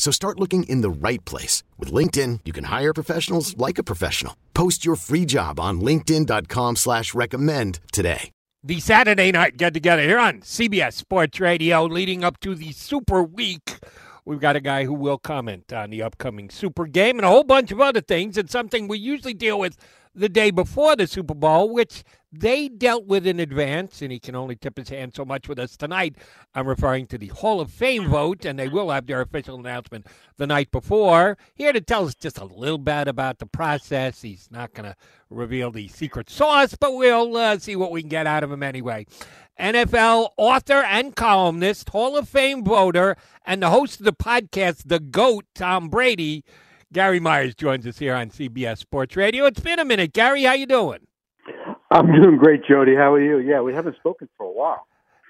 So start looking in the right place. With LinkedIn, you can hire professionals like a professional. Post your free job on linkedin.com slash recommend today. The Saturday night get-together here on CBS Sports Radio leading up to the Super Week. We've got a guy who will comment on the upcoming Super Game and a whole bunch of other things. It's something we usually deal with the day before the Super Bowl, which they dealt with in advance, and he can only tip his hand so much with us tonight. I'm referring to the Hall of Fame vote, and they will have their official announcement the night before. Here to tell us just a little bit about the process. He's not going to reveal the secret sauce, but we'll uh, see what we can get out of him anyway. NFL author and columnist, Hall of Fame voter, and the host of the podcast, The GOAT, Tom Brady. Gary Myers joins us here on CBS Sports Radio. It's been a minute. Gary, how you doing? I'm doing great, Jody. How are you? Yeah, we haven't spoken for a while.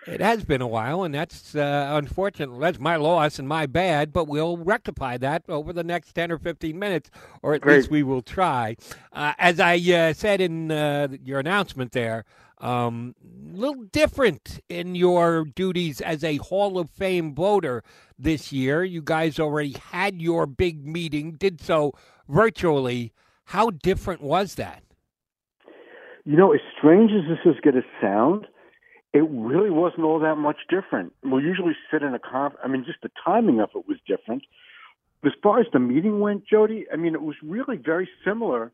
It has been a while, and that's uh, unfortunate. That's my loss and my bad, but we'll rectify that over the next 10 or 15 minutes, or at Great. least we will try. Uh, as I uh, said in uh, your announcement there, um, a little different in your duties as a Hall of Fame voter this year. You guys already had your big meeting, did so virtually. How different was that? You know, as strange as this is going to sound, it really wasn't all that much different. We usually sit in a conf. I mean, just the timing of it was different. As far as the meeting went, Jody, I mean, it was really very similar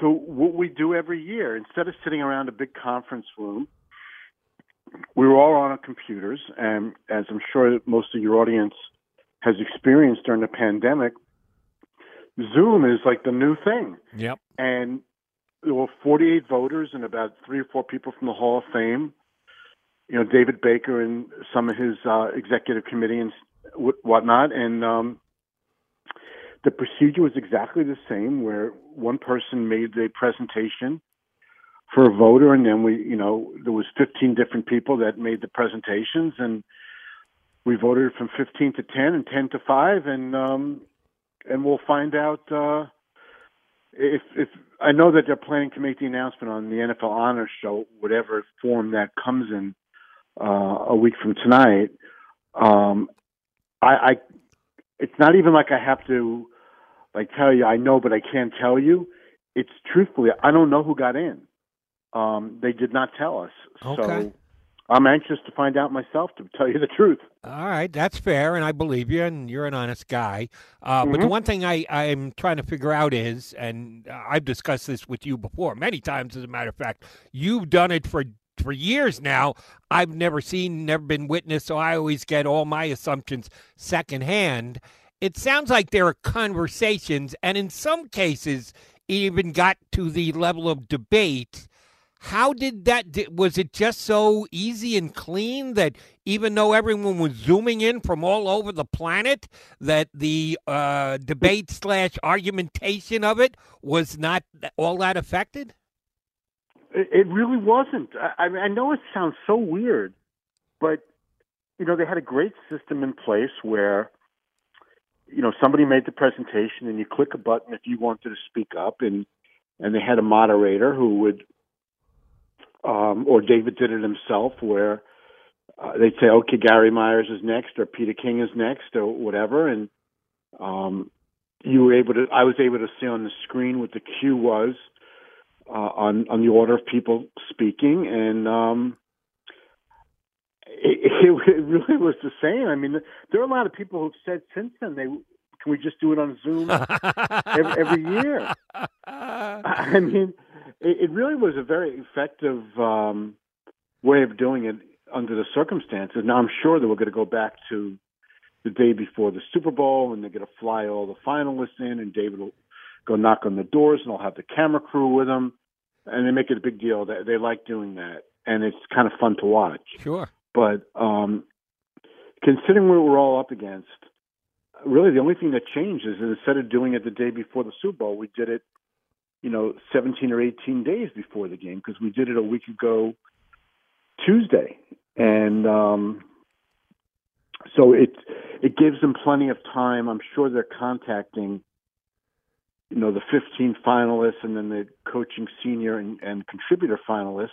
to what we do every year. Instead of sitting around a big conference room, we were all on our computers, and as I'm sure that most of your audience has experienced during the pandemic, Zoom is like the new thing. Yep. and there were 48 voters and about three or four people from the Hall of Fame. You know, David Baker and some of his uh, executive committee and whatnot. And um, the procedure was exactly the same, where one person made the presentation for a voter, and then we, you know, there was 15 different people that made the presentations, and we voted from 15 to 10 and 10 to 5, and um, and we'll find out. Uh, if if I know that they're planning to make the announcement on the NFL Honors Show, whatever form that comes in uh, a week from tonight, um, I, I it's not even like I have to like tell you I know, but I can't tell you. It's truthfully I don't know who got in. Um, they did not tell us, Okay. so I'm anxious to find out myself. To tell you the truth. All right, that's fair, and I believe you, and you're an honest guy. Uh, But the Mhm. one thing I, I'm trying to figure out is, and I've discussed this with you before many times, as a matter of fact, you've done it for for years now. I've never seen, never been witness, so I always get all my assumptions secondhand. It sounds like there are conversations, and in some cases, even got to the level of debate. How did that? Was it just so easy and clean that even though everyone was zooming in from all over the planet, that the uh, debate slash argumentation of it was not all that affected? It, really wasn't. I, I know it sounds so weird, but you know, they had a great system in place where you know somebody made the presentation and you click a button if you wanted to speak up, and and they had a moderator who would, um, or David did it himself, where uh, they'd say, okay, Gary Myers is next, or Peter King is next, or whatever, and um, you were able to. I was able to see on the screen what the cue was uh, on on the order of people speaking, and um, it, it, it really was the same. I mean, there are a lot of people who've said since then they Can we just do it on Zoom every, every year? I mean, it, it really was a very effective um, way of doing it under the circumstances. Now I'm sure that we're going to go back to the day before the Super Bowl, and they're going to fly all the finalists in, and David will go knock on the doors, and I'll have the camera crew with him, and they make it a big deal. They, they like doing that, and it's kind of fun to watch. Sure. But um, considering what we're all up against, really the only thing that changed is that instead of doing it the day before the Super Bowl, we did it, you know, 17 or 18 days before the game because we did it a week ago Tuesday, and um, so it it gives them plenty of time. I'm sure they're contacting, you know, the 15 finalists and then the coaching senior and, and contributor finalists,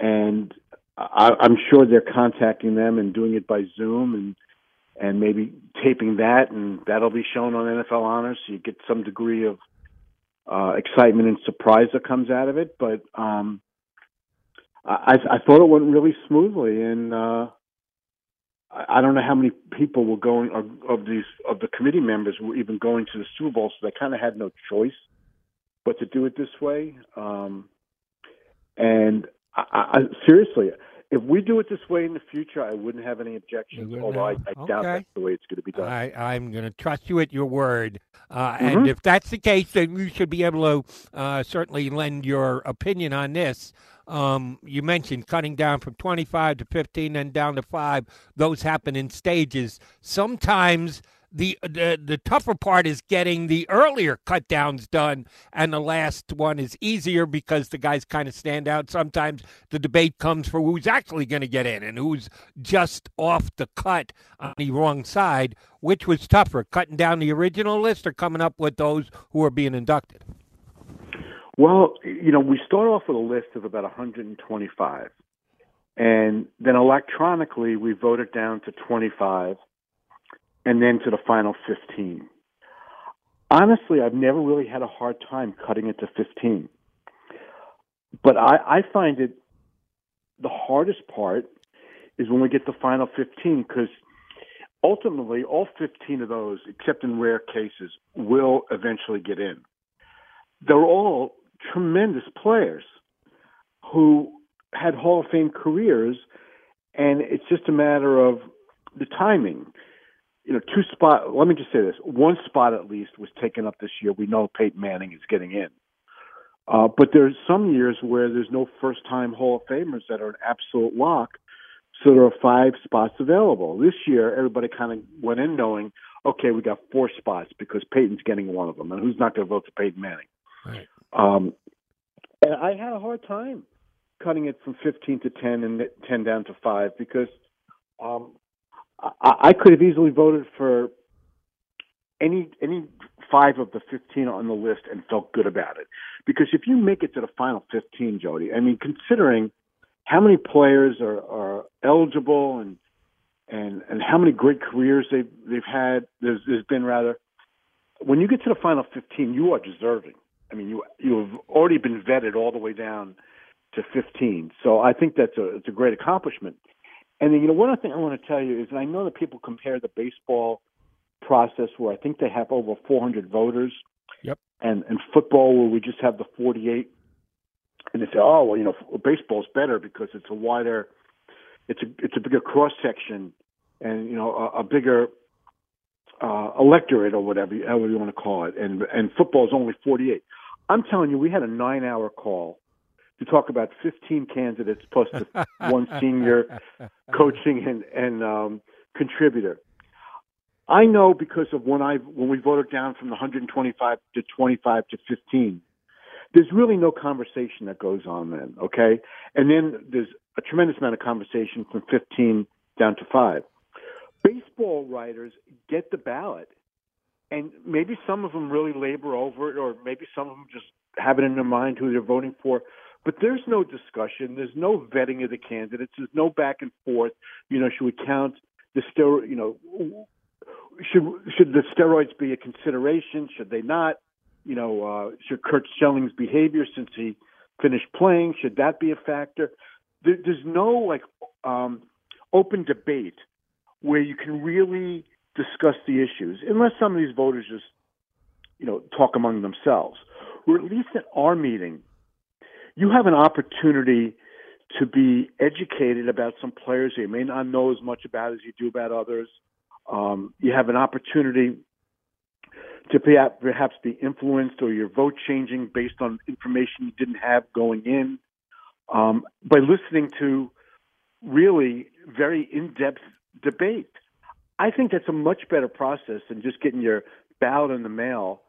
and I, I'm sure they're contacting them and doing it by Zoom and and maybe taping that, and that'll be shown on NFL Honors, so you get some degree of uh, excitement and surprise that comes out of it. But um, I, I thought it went really smoothly, and uh, I don't know how many people were going of, of these of the committee members were even going to the Super Bowl, so they kind of had no choice but to do it this way. Um, and I, I, seriously, if we do it this way in the future, I wouldn't have any objections. Although I, I doubt Okay. that's the way it's going to be done. I, I'm going to trust you at your word. Uh, Mm-hmm. And if that's the case, then you should be able to uh, certainly lend your opinion on this. Um, you mentioned cutting down from 25 to 15 and down to 5. Those happen in stages. Sometimes the, the the tougher part is getting the earlier cut downs done, and the last one is easier because the guys kind of stand out. Sometimes the debate comes for who's actually going to get in and who's just off the cut on the wrong side. Which was tougher, cutting down the original list or coming up with those who are being inducted? Well, you know, we start off with a list of about 125. And then electronically, we vote it down to 25 and then to the final 15. Honestly, I've never really had a hard time cutting it to 15. But I, I find it the hardest part is when we get the final 15 because ultimately all 15 of those, except in rare cases, will eventually get in they're all tremendous players who had Hall of Fame careers, and it's just a matter of the timing. You know, two spot. Let me just say this: one spot at least was taken up this year. We know Peyton Manning is getting in, uh, but there's some years where there's no first-time Hall of Famers that are an absolute lock. So there are five spots available. This year, everybody kind of went in knowing, okay, we got four spots because Peyton's getting one of them, and who's not going to vote for Peyton Manning? Right. Um, and I had a hard time cutting it from 15 to 10 and 10 down to 5 because um, I, I could have easily voted for any any five of the 15 on the list and felt good about it. Because if you make it to the final 15, Jody, I mean, considering how many players are, are eligible and and and how many great careers they've they've had, there's there's been rather. When you get to the final 15, you are deserving. I mean, you you have already been vetted all the way down to 15. So I think that's a it's a great accomplishment. And then you know one other thing I want to tell you is, and I know that people compare the baseball process where I think they have over 400 voters, Yep. and and football where we just have the 48, and they say, oh well, you know, baseball's better because it's a wider, it's a it's a bigger cross section, and you know a, a bigger uh, electorate or whatever, however you want to call it, and and football is only 48. I'm telling you, we had a nine-hour call to talk about 15 candidates plus the one senior coaching and and um, contributor. I know because of when I when we voted down from the 125 to 25 to 15. There's really no conversation that goes on then, okay? And then there's a tremendous amount of conversation from 15 down to five. Baseball writers get the ballot, and maybe some of them really labor over it, or maybe some of them just have it in their mind who they're voting for. But there's no discussion. There's no vetting of the candidates. There's no back and forth. You know, should we count the steroid? You know, should should the steroids be a consideration? Should they not? You know, uh, should Curt Schilling's behavior since he finished playing should that be a factor? There, there's no like um, open debate where you can really discuss the issues, unless some of these voters just, you know, talk among themselves. Or at least at our meeting, you have an opportunity to be educated about some players you may not know as much about as you do about others. Um, you have an opportunity to perhaps be influenced or your vote changing based on information you didn't have going in um, by listening to really very in-depth debate. I think that's a much better process than just getting your ballot in the mail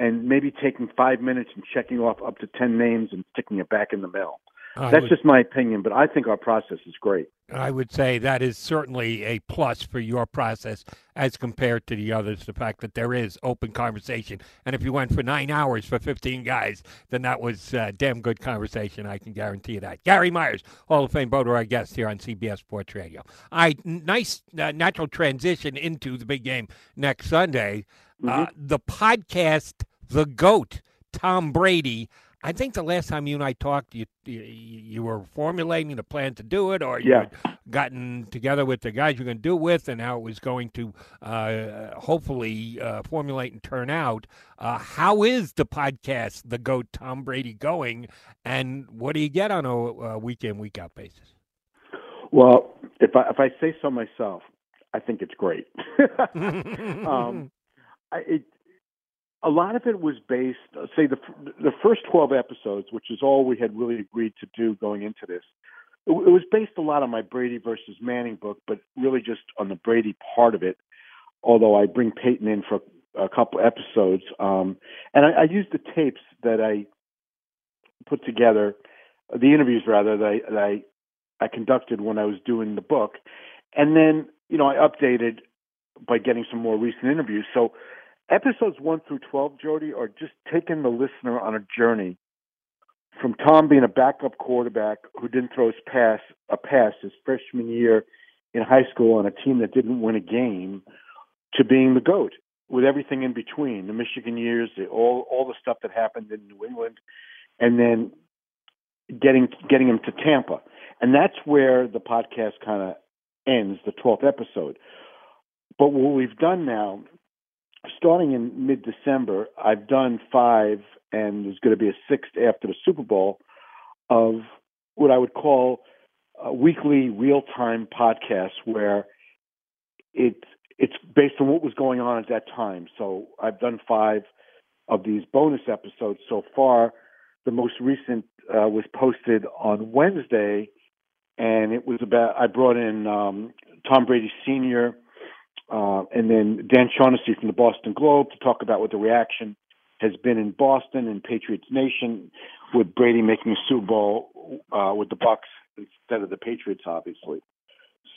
and maybe taking five minutes and checking off up to 10 names and sticking it back in the mail. I That's would, just my opinion, but I think our process is great. I would say that is certainly a plus for your process as compared to the others. The fact that there is open conversation, and if you went for nine hours for 15 guys, then that was uh, damn good conversation. I can guarantee you that. Gary Myers, Hall of Fame voter, our guest here on CBS Sports Radio. I nice uh, natural transition into the big game next Sunday. Mm-hmm. Uh, the podcast, The Goat, Tom Brady. I think the last time you and I talked, you you, you were formulating a plan to do it, or you yeah. had gotten together with the guys you're going to do it with, and how it was going to uh, hopefully uh, formulate and turn out. Uh, how is the podcast, the GOAT Tom Brady, going, and what do you get on a week in week out basis? Well, if I if I say so myself, I think it's great. um, I, it, a lot of it was based, uh, say, the the first twelve episodes, which is all we had really agreed to do going into this. It, it was based a lot on my Brady versus Manning book, but really just on the Brady part of it. Although I bring Peyton in for a couple episodes, um, and I, I used the tapes that I put together, the interviews rather that I, that I I conducted when I was doing the book, and then you know I updated by getting some more recent interviews. So Episodes 1 through 12, Jody, are just taking the listener on a journey from Tom being a backup quarterback who didn't throw his pass a pass his freshman year in high school on a team that didn't win a game to being the goat with everything in between the Michigan years, the, all all the stuff that happened in New England, and then getting getting him to Tampa, and that's where the podcast kind of ends, the twelfth episode. But what we've done now starting in mid December, I've done five, and there's going to be a sixth after the Super Bowl of what I would call weekly real time podcast where it's it's based on what was going on at that time. So I've done five of these bonus episodes so far. The most recent uh, was posted on Wednesday, and it was about I brought in um, Tom Brady Sr uh, and then Dan Shaughnessy from the Boston Globe to talk about what the reaction has been in Boston and Patriots Nation with Brady making a Super Bowl uh, with the Bucs instead of the Patriots, obviously.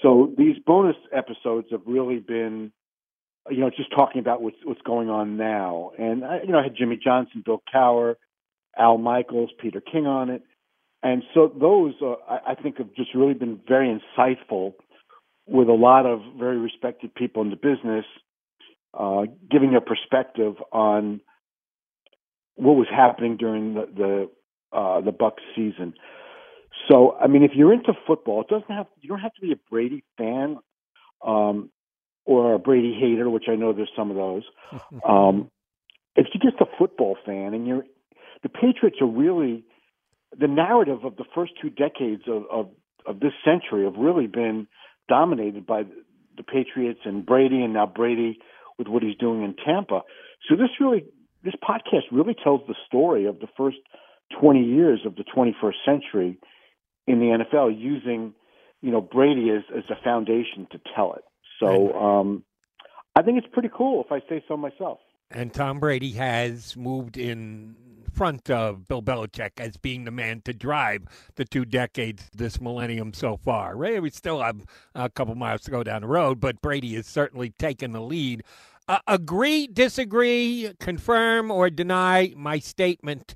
So these bonus episodes have really been, you know, just talking about what's what's going on now. And I, you know, I had Jimmy Johnson, Bill Cowher, Al Michaels, Peter King on it, and so those uh, I, I think have just really been very insightful with a lot of very respected people in the business, uh, giving their perspective on what was happening during the the, uh, the season. So, I mean, if you're into football, it doesn't have you don't have to be a Brady fan um, or a Brady hater, which I know there's some of those. um, if you're just a football fan and you're the Patriots are really the narrative of the first two decades of, of, of this century have really been dominated by the Patriots and Brady, and now Brady with what he's doing in Tampa. So this really, this podcast really tells the story of the first 20 years of the 21st century in the NFL, using you know Brady as as a foundation to tell it. So um, I think it's pretty cool, if I say so myself. And Tom Brady has moved in front of Bill Belichick as being the man to drive the two decades this millennium so far. Ray, We still have a couple miles to go down the road, but Brady has certainly taken the lead. Uh, agree, disagree, confirm, or deny my statement.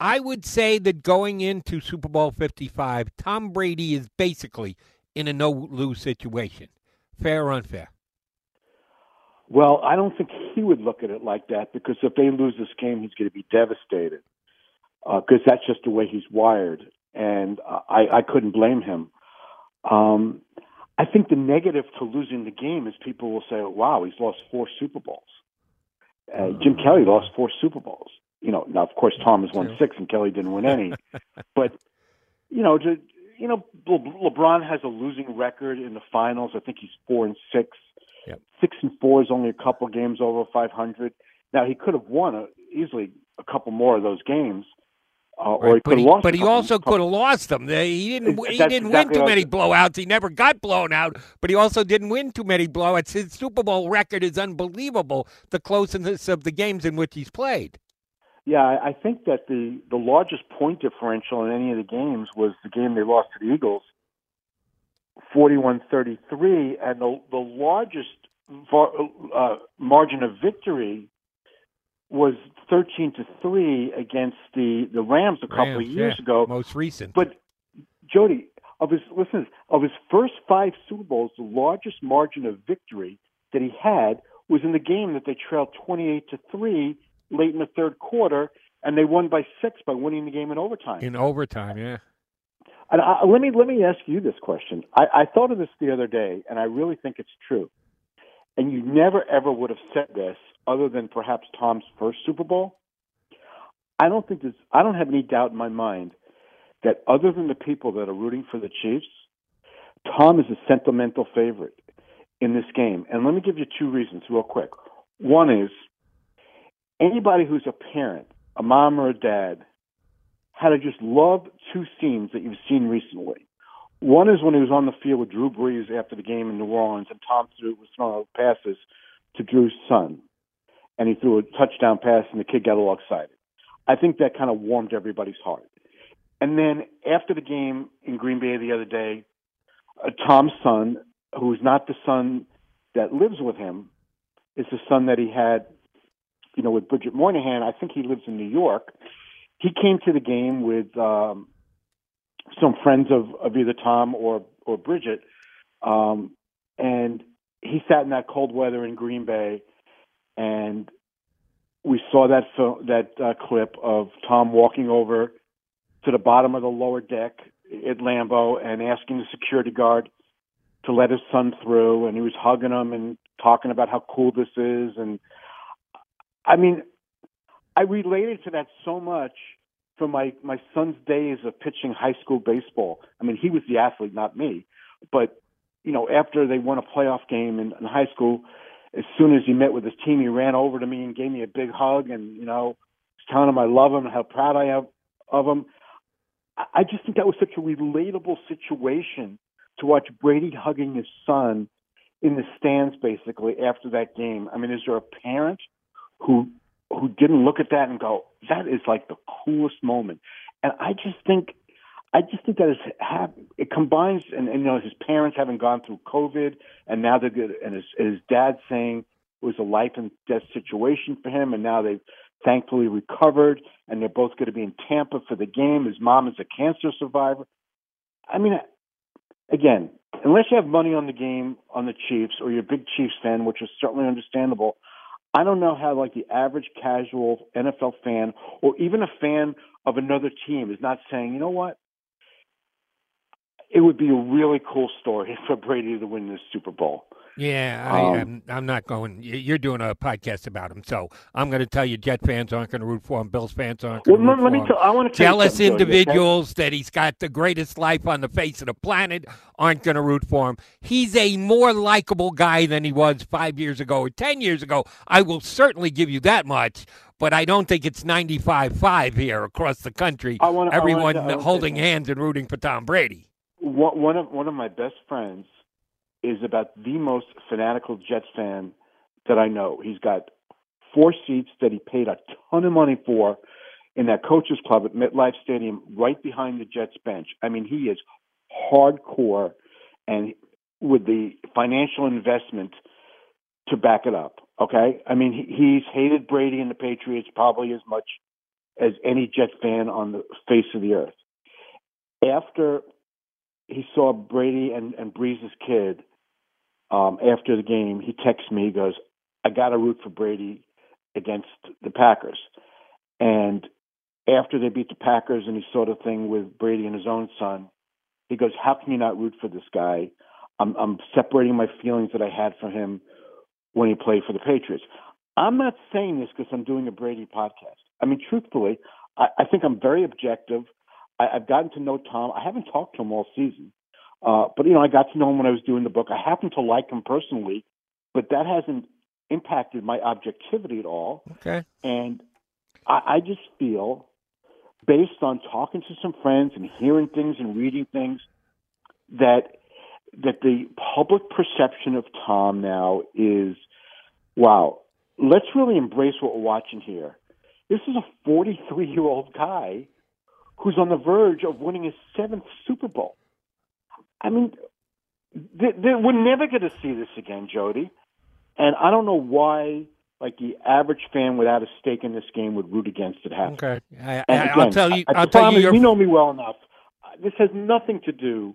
I would say that going into Super Bowl 55, Tom Brady is basically in a no lose situation. Fair or unfair? Well, I don't think he would look at it like that because if they lose this game, he's going to be devastated because uh, that's just the way he's wired, and I, I couldn't blame him. Um, I think the negative to losing the game is people will say, "Wow, he's lost four Super Bowls." Uh, Jim Kelly lost four Super Bowls. You know, now of course Tom has won six and Kelly didn't win any, but you know, to, you know, Le- LeBron has a losing record in the finals. I think he's four and six. Yep. Six and four is only a couple games over 500. Now he could have won a, easily a couple more of those games, uh, or he could have lost. but he also could have lost them. He didn't. He That's didn't exactly win too many blowouts. He never got blown out, but he also didn't win too many blowouts. His Super Bowl record is unbelievable. The closeness of the games in which he's played. Yeah, I I think that the the largest point differential in any of the games was the game they lost to the Eagles, 41-33, and the the largest uh, margin of victory was 13 to 3 against the the Rams a couple Rams, of years yeah, ago. most recent. But Jody, of his listen, of his first 5 Super Bowls, the largest margin of victory that he had was in the game that they trailed 28 to 3 late in the third quarter and they won by 6 by winning the game in overtime. in overtime, yeah. And I, let me let me ask you this question. I, I thought of this the other day, and I really think it's true. And you never ever would have said this, other than perhaps Tom's first Super Bowl. I don't think there's. I don't have any doubt in my mind that other than the people that are rooting for the Chiefs, Tom is a sentimental favorite in this game. And let me give you two reasons, real quick. One is anybody who's a parent, a mom or a dad, had to just love two scenes that you've seen recently. One is when he was on the field with Drew Brees after the game in New Orleans, and Tom threw was throwing passes to Drew's son, and he threw a touchdown pass, and the kid got all excited. I think that kind of warmed everybody's heart. And then after the game in Green Bay the other day, uh, Tom's son, who's not the son that lives with him, is the son that he had, you know, with Bridget Moynahan. I think he lives in New York he came to the game with um, some friends of, of either Tom or or Bridget, um, and he sat in that cold weather in Green Bay, and we saw that fil- that uh, clip of Tom walking over to the bottom of the lower deck at Lambeau and asking the security guard to let his son through, and he was hugging him and talking about how cool this is, and I mean, I related to that so much from my my son's days of pitching high school baseball. I mean, he was the athlete, not me. But you know, after they won a playoff game in, in high school, as soon as he met with his team, he ran over to me and gave me a big hug, and you know, was telling him I love him and how proud I am of him. I, I just think that was such a relatable situation to watch Brady hugging his son in the stands, basically after that game. I mean, is there a parent who who didn't look at that and go, "That is like the coolest moment." And I just think, I just think that is have, it combines, and, and you know, his parents having gone through COVID, and now they're good, and his, his dad saying it was a life and death situation for him, and now they've thankfully recovered, and they're both going to be in Tampa for the game. His mom is a cancer survivor. I mean, again, unless you have money on the game on the Chiefs, or you're a big Chiefs fan, which is certainly understandable. I don't know how like the average casual NFL fan or even a fan of another team is not saying, you know what? It would be a really cool story for Brady to win this Super Bowl. Yeah, I, Um, I'm, I'm not going. You're doing a podcast about him, so I'm going to tell you, Jet fans aren't going to root for him. Bills fans aren't Well, root let, let me him. tell. I want to Jealous something, Jody, okay? individuals that he's got the greatest life on the face of the planet aren't going to root for him. He's a more likable guy than he was five years ago or 10 years ago. I will certainly give you that much, but I don't think it's 95 5 here across the country. I wanna- Everyone wanna holding hands and rooting for Tom Brady. one of one of my best friends is about the most fanatical Jets fan that I know. He's got four seats that he paid a ton of money for in that coaches club at MetLife Stadium, right behind the Jets bench. I mean, he is hardcore, and with the financial investment to back it up. Okay, I mean, he, he's hated Brady and the Patriots probably as much as any Jet fan on the face of the earth. After he saw Brady and, and Brees's kid um, after the game. He texts me. He goes, "I got to root for Brady against the Packers." And after they beat the Packers, and he saw the thing with Brady and his own son, he goes, "How can you not root for this guy? I'm, I'm separating my feelings that I had for him when he played for the Patriots. I'm not saying this because I'm doing a Brady podcast. I mean, truthfully, I, I think I'm very objective. I, I've gotten to know Tom. I haven't talked to him all season, uh, but you know, I got to know him when I was doing the book. I happen to like him personally, but that hasn't impacted my objectivity at all. Okay. And I, I just feel, based on talking to some friends and hearing things and reading things, that that the public perception of Tom now is, wow, let's really embrace what we're watching here. This is a 43 year old guy who's on the verge of winning his seventh Super Bowl. I mean, they, they, we're never going to see this again, Jody. And I don't know why, like the average fan without a stake in this game would root against it happening. Okay, I, will tell you. I, will tell you. you know me well enough. This has nothing to do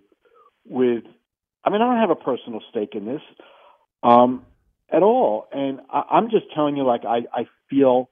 with. I mean, I don't have a personal stake in this um, at all, and I, I'm just telling you, like I, I feel.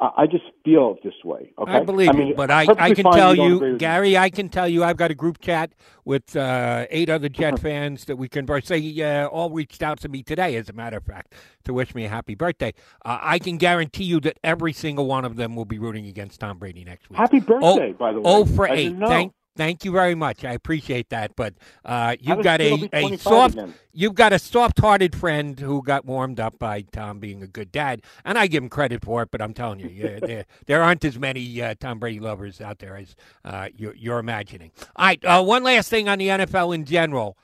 I I just feel this way. Okay, I believe mean, you, but I, I can tell you. Gary, I can tell you, I've got a group chat with uh, eight other Jet fans that we converse. They uh, all reached out to me today, as a matter of fact, to wish me a happy birthday. Uh, I can guarantee you that every single one of them will be rooting against Tom Brady next week. Happy birthday, by the way. Oh for I eight. Thank, thank you very much. I appreciate that. But uh, you've got a, a soft, again? you've got a soft-hearted friend who got warmed up by Tom being a good dad, and I give him credit for it. But I'm telling you, yeah, there, there aren't as many uh, Tom Brady lovers out there as uh, you're, you're imagining. All right, uh, one last thing on the NFL in general.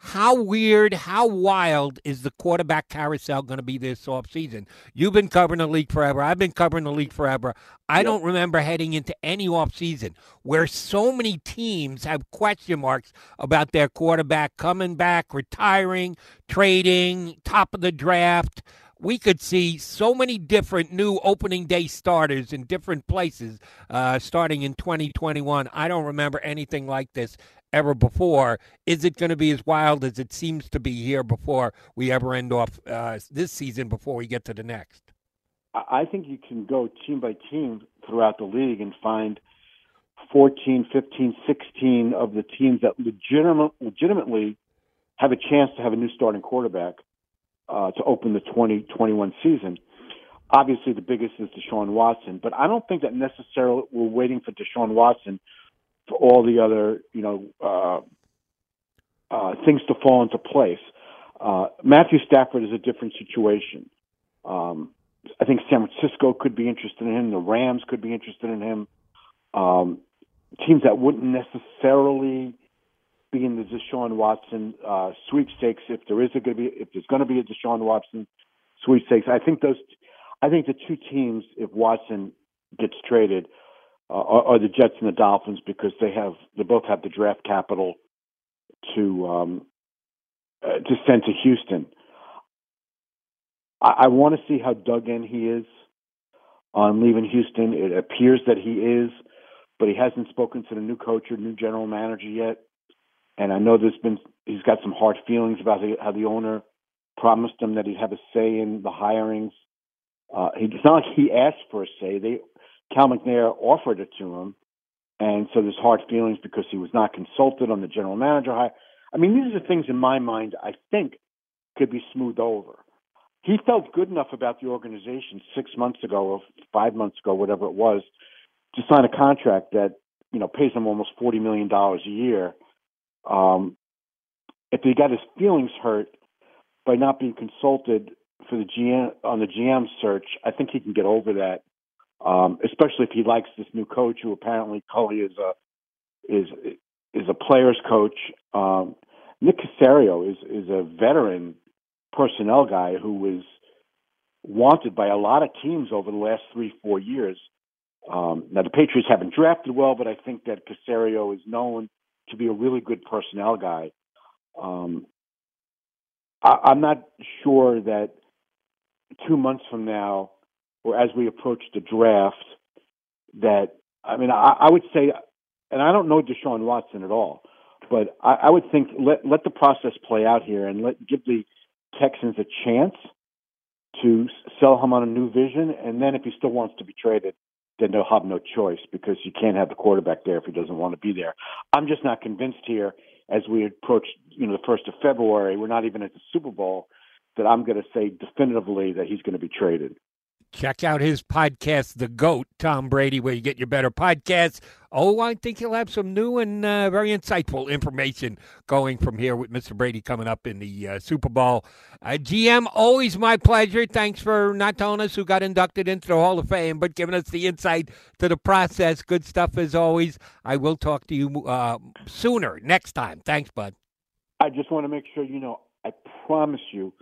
How weird, how wild is the quarterback carousel going to be this offseason? You've been covering the league forever. I've been covering the league forever. I don't remember heading into any offseason where so many teams have question marks about their quarterback coming back, retiring, trading, top of the draft. We could see so many different new opening day starters in different places uh, starting in 2021. I don't remember anything like this ever before. Is it going to be as wild as it seems to be here before we ever end off uh, this season before we get to the next? I think you can go team by team throughout the league and find 14, 15, 16 of the teams that legitimate, legitimately have a chance to have a new starting quarterback uh, to open the 2021 season. Obviously, the biggest is Deshaun Watson, but I don't think that necessarily we're waiting for Deshaun Watson for all the other, you know, uh, uh, things to fall into place. Uh, Matthew Stafford is a different situation. Um, I think San Francisco could be interested in him. The Rams could be interested in him. Um, teams that wouldn't necessarily be in the Deshaun Watson uh, sweepstakes if there is going to be if there's going to be a Deshaun Watson sweepstakes. I think those. I think the two teams, if Watson gets traded, uh, are, the Jets and the Dolphins because they have they both have the draft capital to um, uh, to send to Houston. I, I want to see how dug in he is on leaving Houston. It appears that he is, but he hasn't spoken to the new coach or new general manager yet. And I know there's been he's got some hard feelings about the, how the owner promised him that he'd have a say in the hirings. Uh, he, it's not like he asked for a say. They Cal McNair offered it to him, and so there's hard feelings because he was not consulted on the general manager hire. I mean, these are things in my mind I think could be smoothed over. He felt good enough about the organization six months ago or five months ago, whatever it was, to sign a contract that you know pays him almost forty million dollars a year. Um, if he got his feelings hurt by not being consulted for the GM on the GM search, I think he can get over that. Um, especially if he likes this new coach, who apparently Culley is a is is a player's coach. Um, Nick Caserio is is a veteran personnel guy who was wanted by a lot of teams over the last three four years. Um, now the Patriots haven't drafted well, but I think that Casario is known to be a really good personnel guy. Um, I, I'm not sure that two months from now, or as we approach the draft, that I mean, I, I would say, and I don't know Deshaun Watson at all, but I, I would think let let the process play out here and let give the Texans a chance to sell him on a new vision, and then if he still wants to be traded, then they'll have no choice because you can't have the quarterback there if he doesn't want to be there. I'm just not convinced here as we approach, you know, the first of February. We're not even at the Super Bowl. That I'm going to say definitively that he's going to be traded. Check out his podcast, The GOAT, Tom Brady, where you get your better podcasts. Oh, I think he'll have some new and uh, very insightful information going from here with Mr. Brady coming up in the uh, Super Bowl. Uh, GM, always my pleasure. Thanks for not telling us who got inducted into the Hall of Fame, but giving us the insight to the process. Good stuff as always. I will talk to you uh, sooner next time. Thanks, bud. I just want to make sure you know, I promise you,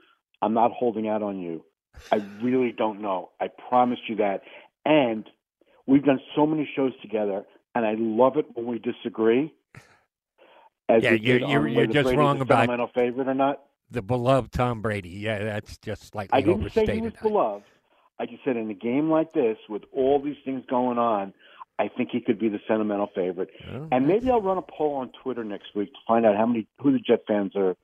I'm not holding out on you. I really don't know. I promise you that. And we've done so many shows together, and I love it when we disagree. As yeah, you're, you're, you're just wrong about sentimental favorite or not. The beloved Tom Brady. Yeah, that's just slightly I didn't overstated. say he was beloved. I just said in a game like this, with all these things going on, I think he could be the sentimental favorite. Oh, and maybe I'll run a poll on Twitter next week to find out how many who the Jet fans are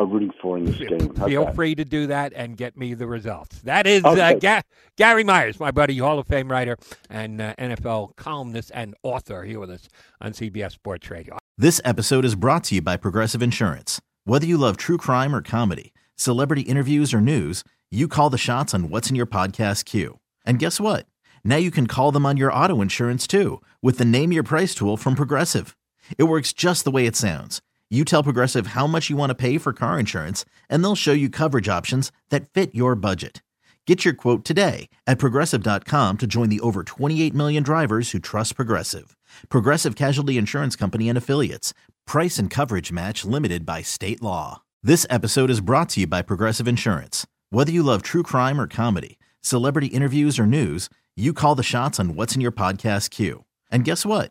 are rooting for in this game. How's Feel that? free to do that and get me the results. That is uh, okay. uh, Ga- Gary Myers, my buddy, Hall of Fame writer and uh, NFL columnist and author, here with us on CBS Sports Radio. This episode is brought to you by Progressive Insurance. Whether you love true crime or comedy, celebrity interviews or news, you call the shots on what's in your podcast queue. And guess what? Now you can call them on your auto insurance too with the Name Your Price tool from Progressive. It works just the way it sounds you tell Progressive how much you want to pay for car insurance, and they'll show you coverage options that fit your budget. Get your quote today at progressive.com to join the over 28 million drivers who trust Progressive. Progressive Casualty Insurance Company and Affiliates. Price and coverage match limited by state law. This episode is brought to you by Progressive Insurance. Whether you love true crime or comedy, celebrity interviews or news, you call the shots on what's in your podcast queue. And guess what?